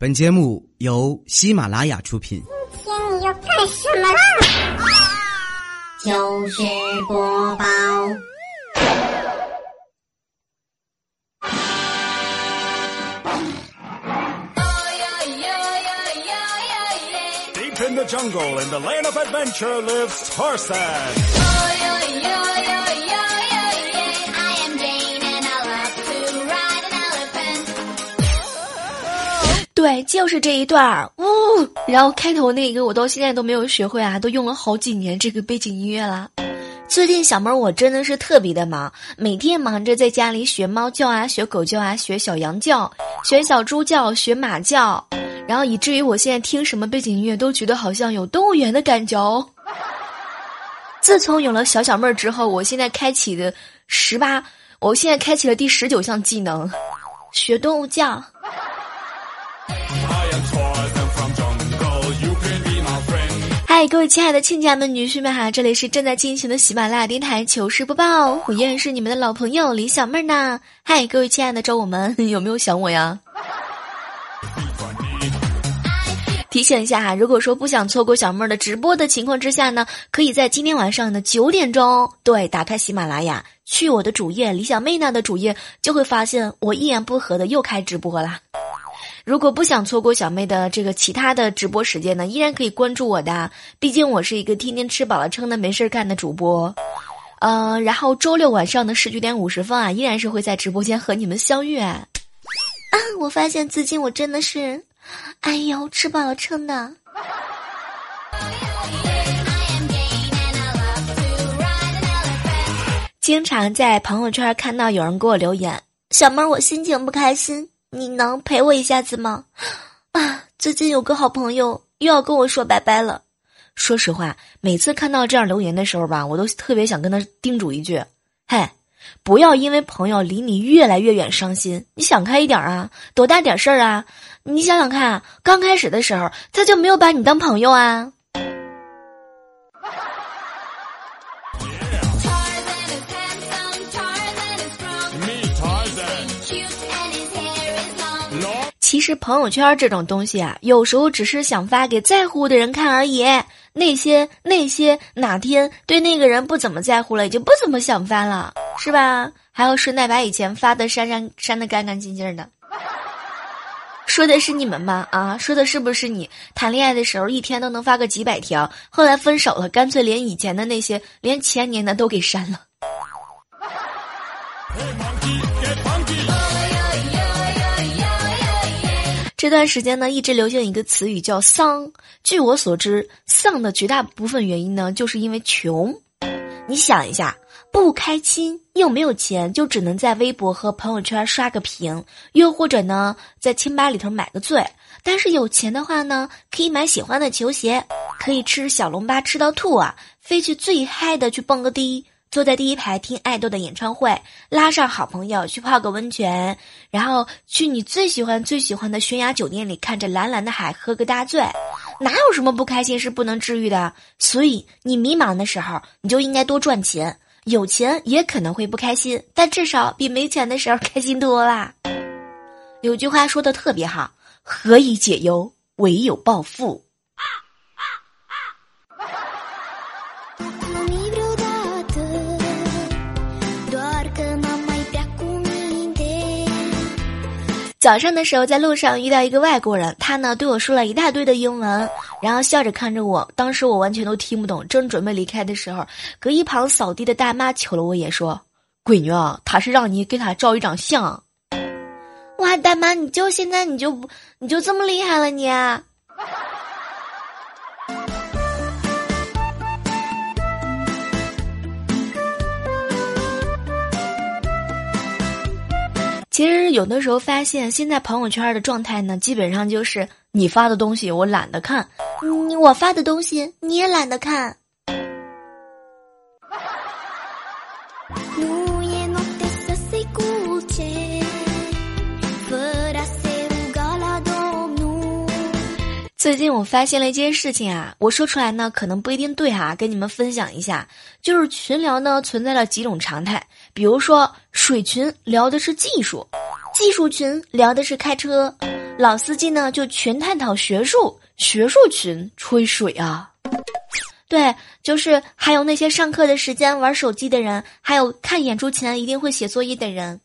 本节目由喜马拉雅出品。今天你要干什么啦？糗事播报。Deep in the jungle, in the land of adventure, lives Tarzan. 对，就是这一段儿，呜、然后开头那个我到现在都没有学会啊，都用了好几年这个背景音乐了。最近小妹儿我真的是特别的忙，每天忙着在家里学猫叫啊，学狗叫啊，学小羊叫，学小猪叫，学马叫，然后以至于我现在听什么背景音乐都觉得好像有动物园的感觉哦。自从有了小小妹儿之后，我现在开启的十八，我现在开启了第十九项技能，学动物叫。嗨，各位亲爱的亲家们、女婿们哈，这里是正在进行的喜马拉雅电台糗事播报，我依然是你们的老朋友李小妹儿呢。嗨，各位亲爱的周五们，有没有想我呀？提醒一下哈，如果说不想错过小妹儿的直播的情况之下呢，可以在今天晚上的九点钟，对，打开喜马拉雅，去我的主页李小妹那的主页，就会发现我一言不合的又开直播啦。如果不想错过小妹的这个其他的直播时间呢，依然可以关注我的。毕竟我是一个天天吃饱了撑的没事干的主播。呃，然后周六晚上的十九点五十分啊，依然是会在直播间和你们相遇。啊，我发现最近我真的是，哎呦，吃饱了撑的。经常在朋友圈看到有人给我留言：“小妹儿，我心情不开心，你能陪我一下子吗？”啊，最近有个好朋友又要跟我说拜拜了。说实话，每次看到这样留言的时候吧，我都特别想跟他叮嘱一句：“嘿，不要因为朋友离你越来越远伤心，你想开一点啊，多大点事儿啊！你想想看，刚开始的时候他就没有把你当朋友啊。”其实朋友圈这种东西啊，有时候只是想发给在乎的人看而已。那些那些哪天对那个人不怎么在乎了，也就不怎么想发了，是吧？还要顺带把以前发的删删删的干干净净的。说的是你们吗？啊，说的是不是你谈恋爱的时候一天都能发个几百条，后来分手了，干脆连以前的那些，连前年的都给删了。这段时间呢，一直流行一个词语叫“丧”。据我所知，丧的绝大部分原因呢，就是因为穷。你想一下，不开心又没有钱，就只能在微博和朋友圈刷个屏，又或者呢，在清吧里头买个醉。但是有钱的话呢，可以买喜欢的球鞋，可以吃小笼包吃到吐啊，飞去最嗨的去蹦个迪。坐在第一排听爱豆的演唱会，拉上好朋友去泡个温泉，然后去你最喜欢最喜欢的悬崖酒店里看着蓝蓝的海喝个大醉，哪有什么不开心是不能治愈的？所以你迷茫的时候，你就应该多赚钱。有钱也可能会不开心，但至少比没钱的时候开心多啦。有句话说的特别好：何以解忧，唯有暴富。早上的时候，在路上遇到一个外国人，他呢对我说了一大堆的英文，然后笑着看着我。当时我完全都听不懂，正准备离开的时候，隔一旁扫地的大妈瞅了我一眼，说：“闺女啊，他是让你给他照一张相。”哇，大妈，你就现在你就不你就这么厉害了你、啊？其实有的时候发现，现在朋友圈的状态呢，基本上就是你发的东西我懒得看，你我发的东西你也懒得看。最近我发现了一件事情啊，我说出来呢可能不一定对哈、跟你们分享一下，就是群聊呢存在了几种常态，比如说水群聊的是技术，技术群聊的是开车，老司机呢就全探讨学术，学术群吹水啊。对，就是还有那些上课的时间玩手机的人，还有看演出前一定会写作业的人。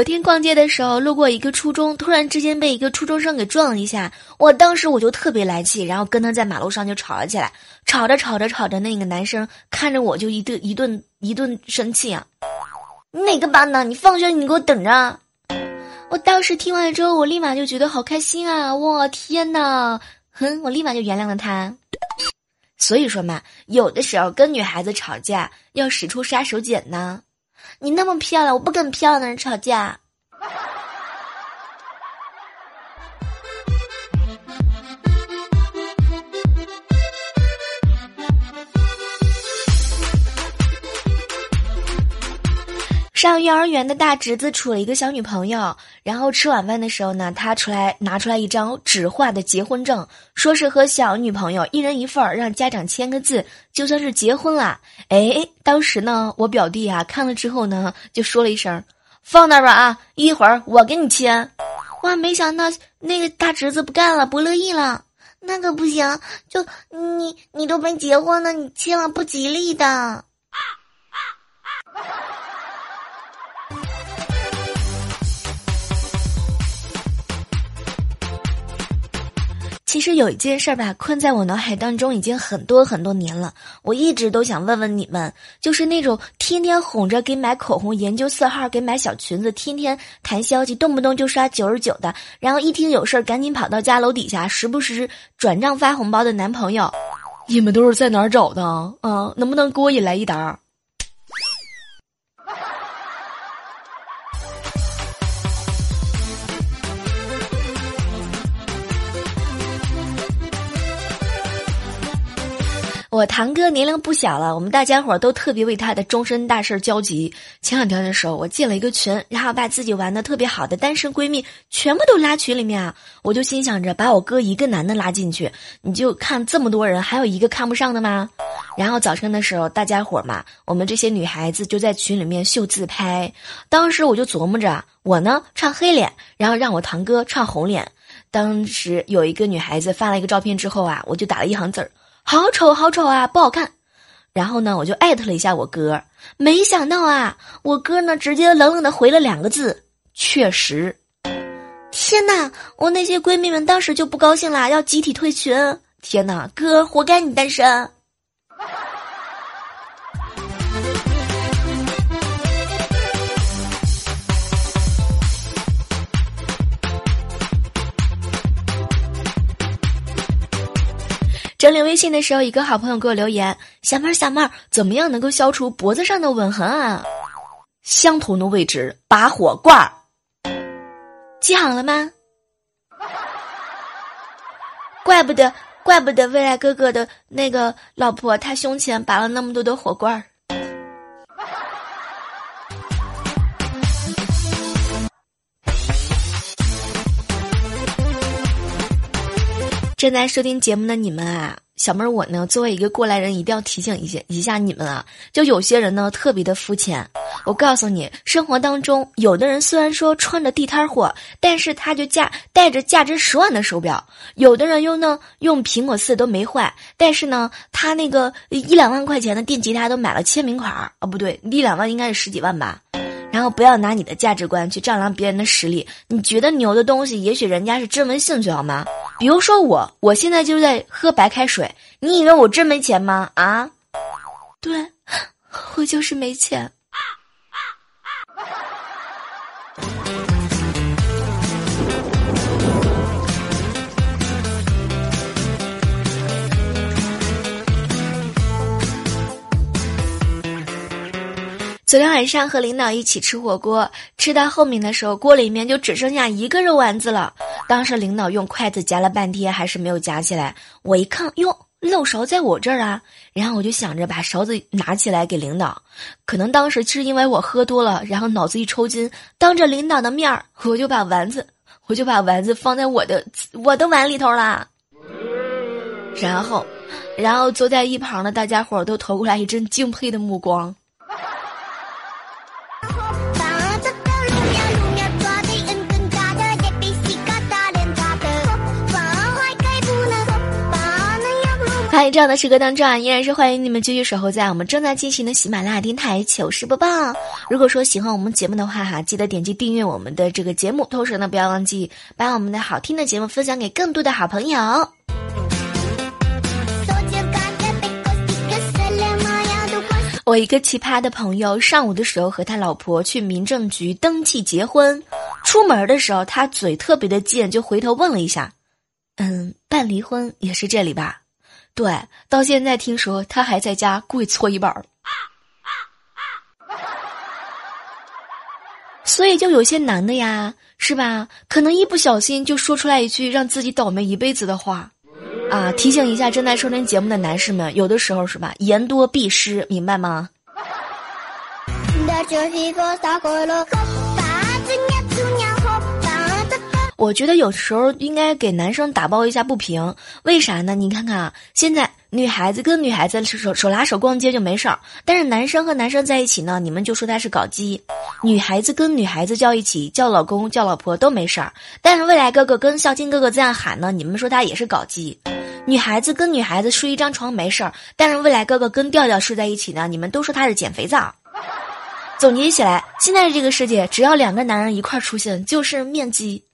昨天逛街的时候，路过一个初中，突然之间被一个初中生给撞了一下，我当时我就特别来气，然后跟他在马路上就吵了起来，吵着吵着吵着，那个男生看着我就一顿一顿一顿生气啊！你哪个班的？你放学你给我等着！我当时听完之后，我立马就觉得好开心啊！我天呐，哼，我立马就原谅了他。所以说嘛，有的时候跟女孩子吵架要使出杀手锏呢。你那么漂亮，我不跟漂亮的人吵架。上幼儿园的大侄子处了一个小女朋友，然后吃晚饭的时候呢，他出来拿出来一张纸画的结婚证，说是和小女朋友一人一份儿，让家长签个字，就算是结婚了。哎，当时呢，我表弟啊看了之后呢，就说了一声：“放那儿吧啊，一会儿我给你签。”哇，没想到那个大侄子不干了，不乐意了。那个不行，就你你都没结婚呢，你签了不吉利的。啊啊啊其实有一件事儿吧，困在我脑海当中已经很多很多年了。我一直都想问问你们，就是那种天天哄着给买口红、研究色号、给买小裙子、天天谈消息、动不动就刷九十九的，然后一听有事儿赶紧跑到家楼底下，时不时转账发红包的男朋友，你们都是在哪儿找的啊？能不能给我也来一沓？我堂哥年龄不小了，我们大家伙都特别为他的终身大事焦急。前两天的时候，我进了一个群，然后把自己玩的特别好的单身闺蜜全部都拉群里面啊，我就心想着把我哥一个男的拉进去，你就看这么多人，还有一个看不上的吗？然后早晨的时候，大家伙嘛，我们这些女孩子就在群里面秀自拍。当时我就琢磨着，我呢唱黑脸，然后让我堂哥唱红脸。当时有一个女孩子发了一个照片之后啊，我就打了一行字儿。好丑，好丑啊，不好看。然后呢，我就艾特了一下我哥，没想到啊，我哥呢直接冷冷的回了两个字：确实。天哪，我那些闺蜜们当时就不高兴啦，要集体退群。天哪，哥，活该你单身。整理微信的时候，一个好朋友给我留言：“小妹儿，小妹儿，怎么样能够消除脖子上的吻痕啊？”相同的位置，拔火罐儿。记好了吗？怪不得，怪不得未来哥哥的那个老婆，她胸前拔了那么多的火罐儿。正在收听节目的你们啊，小妹儿我呢，作为一个过来人，一定要提醒一下一下你们啊。就有些人呢，特别的肤浅。我告诉你，生活当中，有的人虽然说穿着地摊货，但是他就价带着价值十万的手表；有的人用呢用苹果四都没坏，但是呢，他那个一两万块钱的电吉他都买了签名款儿啊，不对，一两万应该是十几万吧。然后不要拿你的价值观去丈量别人的实力。你觉得牛的东西，也许人家是真没兴趣，好吗？比如说我，我现在就在喝白开水，你以为我真没钱吗？啊？对，我就是没钱。昨天晚上和领导一起吃火锅，吃到后面的时候，锅里面就只剩下一个肉丸子了。当时领导用筷子夹了半天，还是没有夹起来。我一看，哟，漏勺在我这儿啊！然后我就想着把勺子拿起来给领导。可能当时是因为我喝多了，然后脑子一抽筋，当着领导的面儿，我就把丸子，我就把丸子放在我的我的碗里头啦。然后，然后坐在一旁的大家伙都投过来一阵敬佩的目光。在这样的时刻当中啊，依然是欢迎你们继续守候在我们正在进行的喜马拉雅电台糗事播报。如果说喜欢我们节目的话哈，记得点击订阅我们的这个节目，同时呢，不要忘记把我们的好听的节目分享给更多的好朋友。我一个奇葩的朋友，上午的时候和他老婆去民政局登记结婚，出门的时候他嘴特别的贱，就回头问了一下：“嗯，办离婚也是这里吧？”对，到现在听说他还在家跪搓衣板儿。所以就有些男的呀，是吧？可能一不小心就说出来一句让自己倒霉一辈子的话。啊，提醒一下正在收听节目的男士们，有的时候是吧，言多必失，明白吗？我觉得有时候应该给男生打抱一下不平，为啥呢？你看看啊，现在女孩子跟女孩子手手拉手逛街就没事儿，但是男生和男生在一起呢，你们就说他是搞基；女孩子跟女孩子叫一起叫老公叫老婆都没事儿，但是未来哥哥跟孝金哥哥这样喊呢，你们说他也是搞基；女孩子跟女孩子睡一张床没事儿，但是未来哥哥跟调调睡在一起呢，你们都说他是捡肥皂。总结起来，现在这个世界，只要两个男人一块出现，就是面基。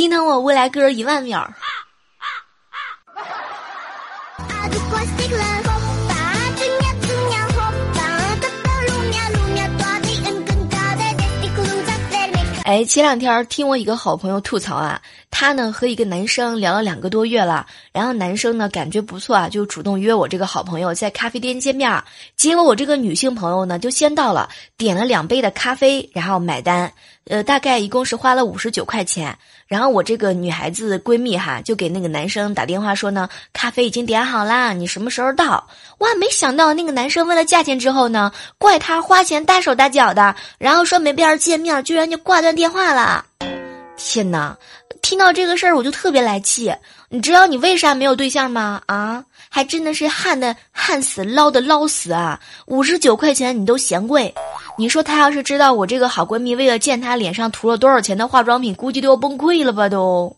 心疼我未来哥一万秒。哎，前两天听我一个好朋友吐槽啊，他呢和一个男生聊了两个多月了，然后男生呢感觉不错啊，就主动约我这个好朋友在咖啡店见面。结果我这个女性朋友呢就先到了，点了两杯的咖啡，然后买单。呃，大概一共是花了五十九块钱。然后我这个女孩子闺蜜哈，就给那个男生打电话说呢，咖啡已经点好啦，你什么时候到？哇，没想到那个男生问了价钱之后呢，怪他花钱大手大脚的，然后说没必要见面，居然就挂断电话了。天哪！听到这个事儿我就特别来气。你知道你为啥没有对象吗？啊，还真的是旱的旱死，捞的捞死啊！五十九块钱你都嫌贵。你说他要是知道我这个好闺蜜为了见他脸上涂了多少钱的化妆品，估计都要崩溃了吧都。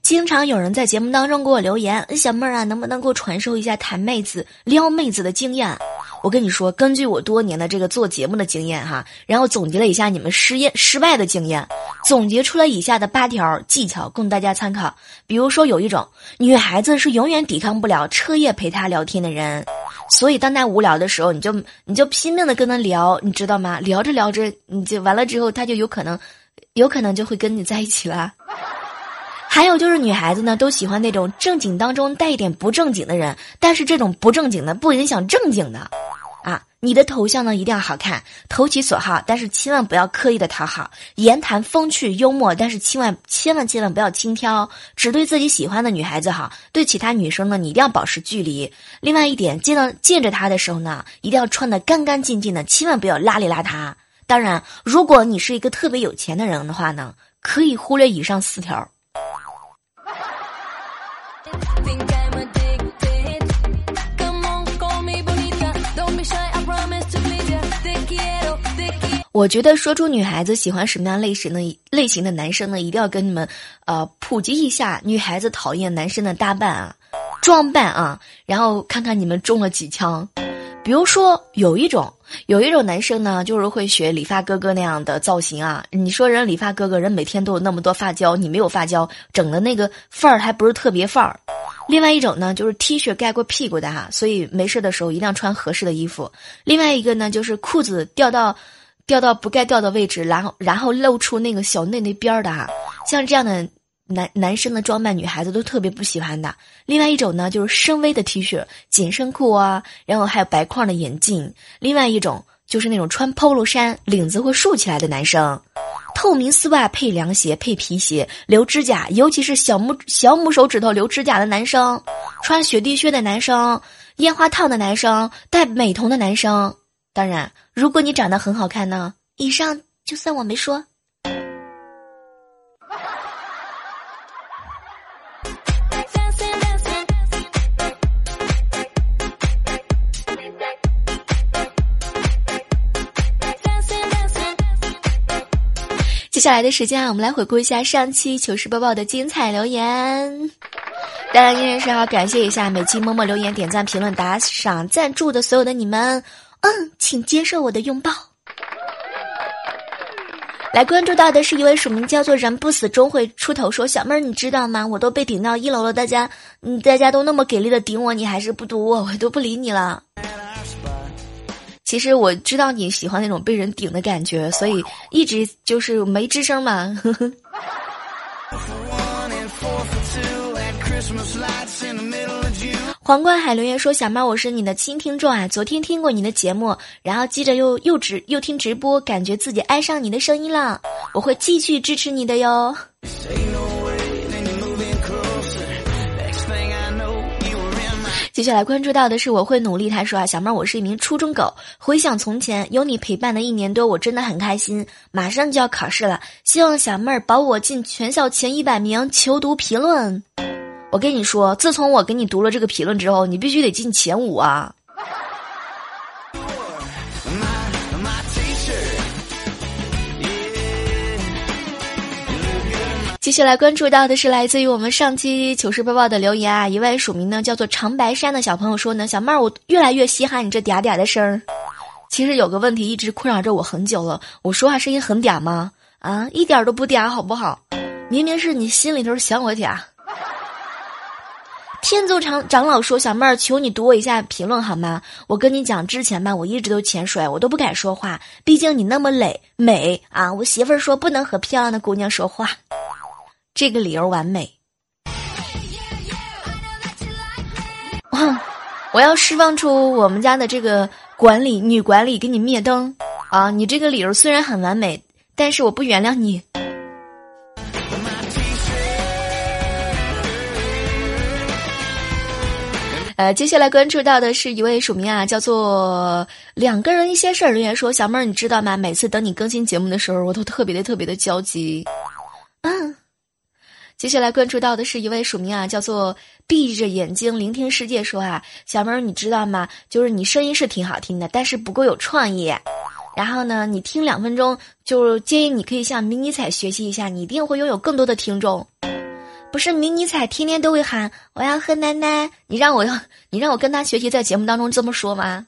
经常有人在节目当中给我留言，小妹儿啊，能不能给我传授一下谈妹子、撩妹子的经验？我跟你说，根据我多年的这个做节目的经验哈，然后总结了一下你们失业失败的经验，总结出了以下的八条技巧供大家参考。比如说，有一种女孩子是永远抵抗不了彻夜陪她聊天的人，所以当她无聊的时候，你就你就拼命的跟她聊，你知道吗？聊着聊着，你就完了之后，她就有可能，有可能就会跟你在一起了。还有就是女孩子呢，都喜欢那种正经当中带一点不正经的人，但是这种不正经的不影响正经的，啊，你的头像呢一定要好看，投其所好，但是千万不要刻意的讨好，言谈风趣幽默，但是千万千万千万不要轻佻，只对自己喜欢的女孩子好，对其他女生呢你一定要保持距离。另外一点，见到见着她的时候呢，一定要穿的干干净净的，千万不要邋里邋遢。当然，如果你是一个特别有钱的人的话呢，可以忽略以上四条。我觉得说出女孩子喜欢什么样类型的类型的男生呢，一定要跟你们呃普及一下女孩子讨厌男生的打扮啊、装扮啊，然后看看你们中了几枪。比如说有一种有一种男生呢，就是会学理发哥哥那样的造型啊。你说人理发哥哥人每天都有那么多发胶，你没有发胶，整的那个范儿还不是特别范儿。另外一种呢，就是 T 恤盖过屁股的哈，所以没事的时候一定要穿合适的衣服。另外一个呢，就是裤子掉到。掉到不该掉的位置，然后然后露出那个小内内边儿的哈，像这样的男男生的装扮，女孩子都特别不喜欢的。另外一种呢，就是深 V 的 T 恤、紧身裤啊，然后还有白框的眼镜。另外一种就是那种穿 Polo 衫，领子会竖起来的男生。透明丝袜配凉鞋配皮鞋，留指甲，尤其是小拇小拇手指头留指甲的男生，穿雪地靴的男生，烟花烫的男生，戴美瞳的男生。当然，如果你长得很好看呢，以上就算我没说。接下来的时间啊，我们来回顾一下上期糗事播报的精彩留言。当然，依然是要感谢一下每期默默留言、点赞、评论、打赏、赞助的所有的你们。嗯，请接受我的拥抱。来关注到的是一位署名叫做“人不死终会出头”说：“小妹儿，你知道吗？我都被顶到一楼了，大家，嗯，大家都那么给力的顶我，你还是不读我，我都不理你了。”其实我知道你喜欢那种被人顶的感觉，所以一直就是没吱声嘛。皇冠海留言说：“小猫，我是你的新听众啊，昨天听过你的节目，然后记着又又直又听直播，感觉自己爱上你的声音了，我会继续支持你的哟。”接下来关注到的是我会努力。他说啊，小妹儿，我是一名初中狗。回想从前，有你陪伴的一年多，我真的很开心。马上就要考试了，希望小妹儿保我进全校前一百名。求读评论。我跟你说，自从我给你读了这个评论之后，你必须得进前五啊。接下来关注到的是来自于我们上期糗事播报的留言啊，一位署名呢叫做长白山的小朋友说呢，小妹儿，我越来越稀罕你这嗲嗲的声儿。其实有个问题一直困扰着我很久了，我说话声音很嗲吗？啊，一点都不嗲，好不好？明明是你心里头想我嗲。天族长长老说：“小妹儿，求你读我一下评论好吗？我跟你讲，之前吧，我一直都潜水，我都不敢说话，毕竟你那么美美啊。我媳妇儿说不能和漂亮的姑娘说话。”这个理由完美。哇！我要释放出我们家的这个管理女管理，给你灭灯啊！你这个理由虽然很完美，但是我不原谅你。呃，接下来关注到的是一位署名啊，叫做两个人一些事儿留言说：“小妹儿，你知道吗？每次等你更新节目的时候，我都特别的特别的焦急。”嗯。接下来关注到的是一位署名啊，叫做闭着眼睛聆听世界说啊，小妹儿你知道吗？就是你声音是挺好听的，但是不够有创意。然后呢，你听两分钟，就建议你可以向迷你彩学习一下，你一定会拥有更多的听众。不是迷你彩天天都会喊我要喝奶奶，你让我要你让我跟他学习，在节目当中这么说吗？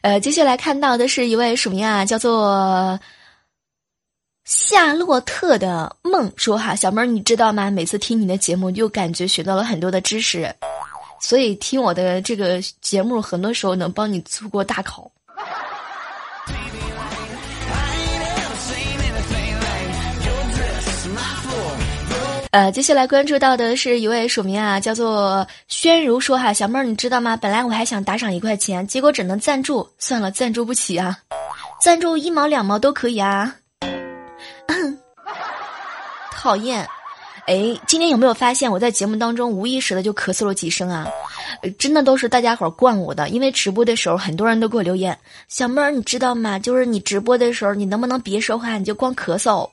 呃，接下来看到的是一位署名啊，叫做夏洛特的梦说哈，小妹儿你知道吗？每次听你的节目，就感觉学到了很多的知识，所以听我的这个节目，很多时候能帮你度过大考。呃，接下来关注到的是一位署名啊，叫做宣如说哈，小妹儿你知道吗？本来我还想打赏一块钱，结果只能赞助，算了，赞助不起啊，赞助一毛两毛都可以啊。讨厌，哎，今天有没有发现我在节目当中无意识的就咳嗽了几声啊？真的都是大家伙儿惯我的，因为直播的时候很多人都给我留言，小妹儿你知道吗？就是你直播的时候，你能不能别说话，你就光咳嗽。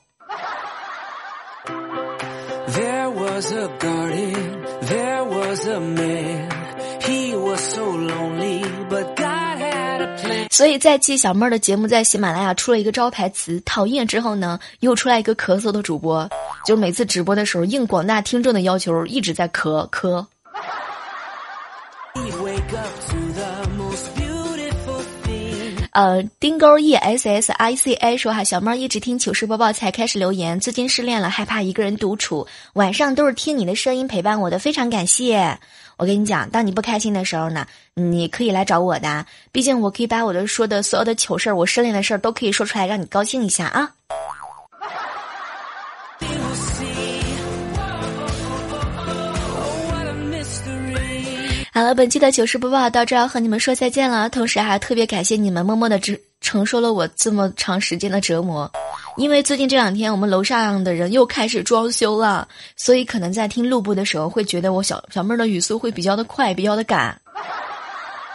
所以在继小妹儿的节目在喜马拉雅出了一个招牌词“讨厌”之后呢，又出来一个咳嗽的主播，就是每次直播的时候应广大听众的要求一直在咳咳。呃，丁勾 e s s i c a 说哈，小猫一直听糗事播报才开始留言，最近失恋了，害怕一个人独处，晚上都是听你的声音陪伴我的，非常感谢。我跟你讲，当你不开心的时候呢，你可以来找我的，毕竟我可以把我的说的所有的糗事儿，我失恋的事儿都可以说出来，让你高兴一下啊。好了，本期的糗事播报到这要和你们说再见了。同时还特别感谢你们默默的承承受了我这么长时间的折磨。因为最近这两天我们楼上的人又开始装修了，所以可能在听录播的时候会觉得我小小妹儿的语速会比较的快，比较的赶。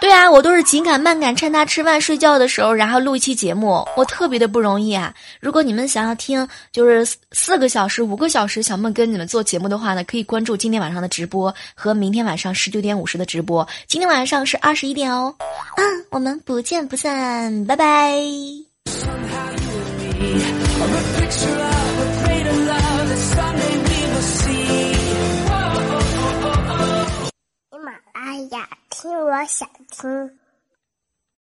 对啊，我都是紧赶慢赶，趁他吃饭睡觉的时候，然后录一期节目，我特别的不容易啊。如果你们想要听就是四个小时、五个小时小梦跟你们做节目的话呢，可以关注今天晚上的直播和明天晚上十九点五十的直播。今天晚上是二十一点哦，嗯，我们不见不散，拜拜。喜马拉雅，听我想听。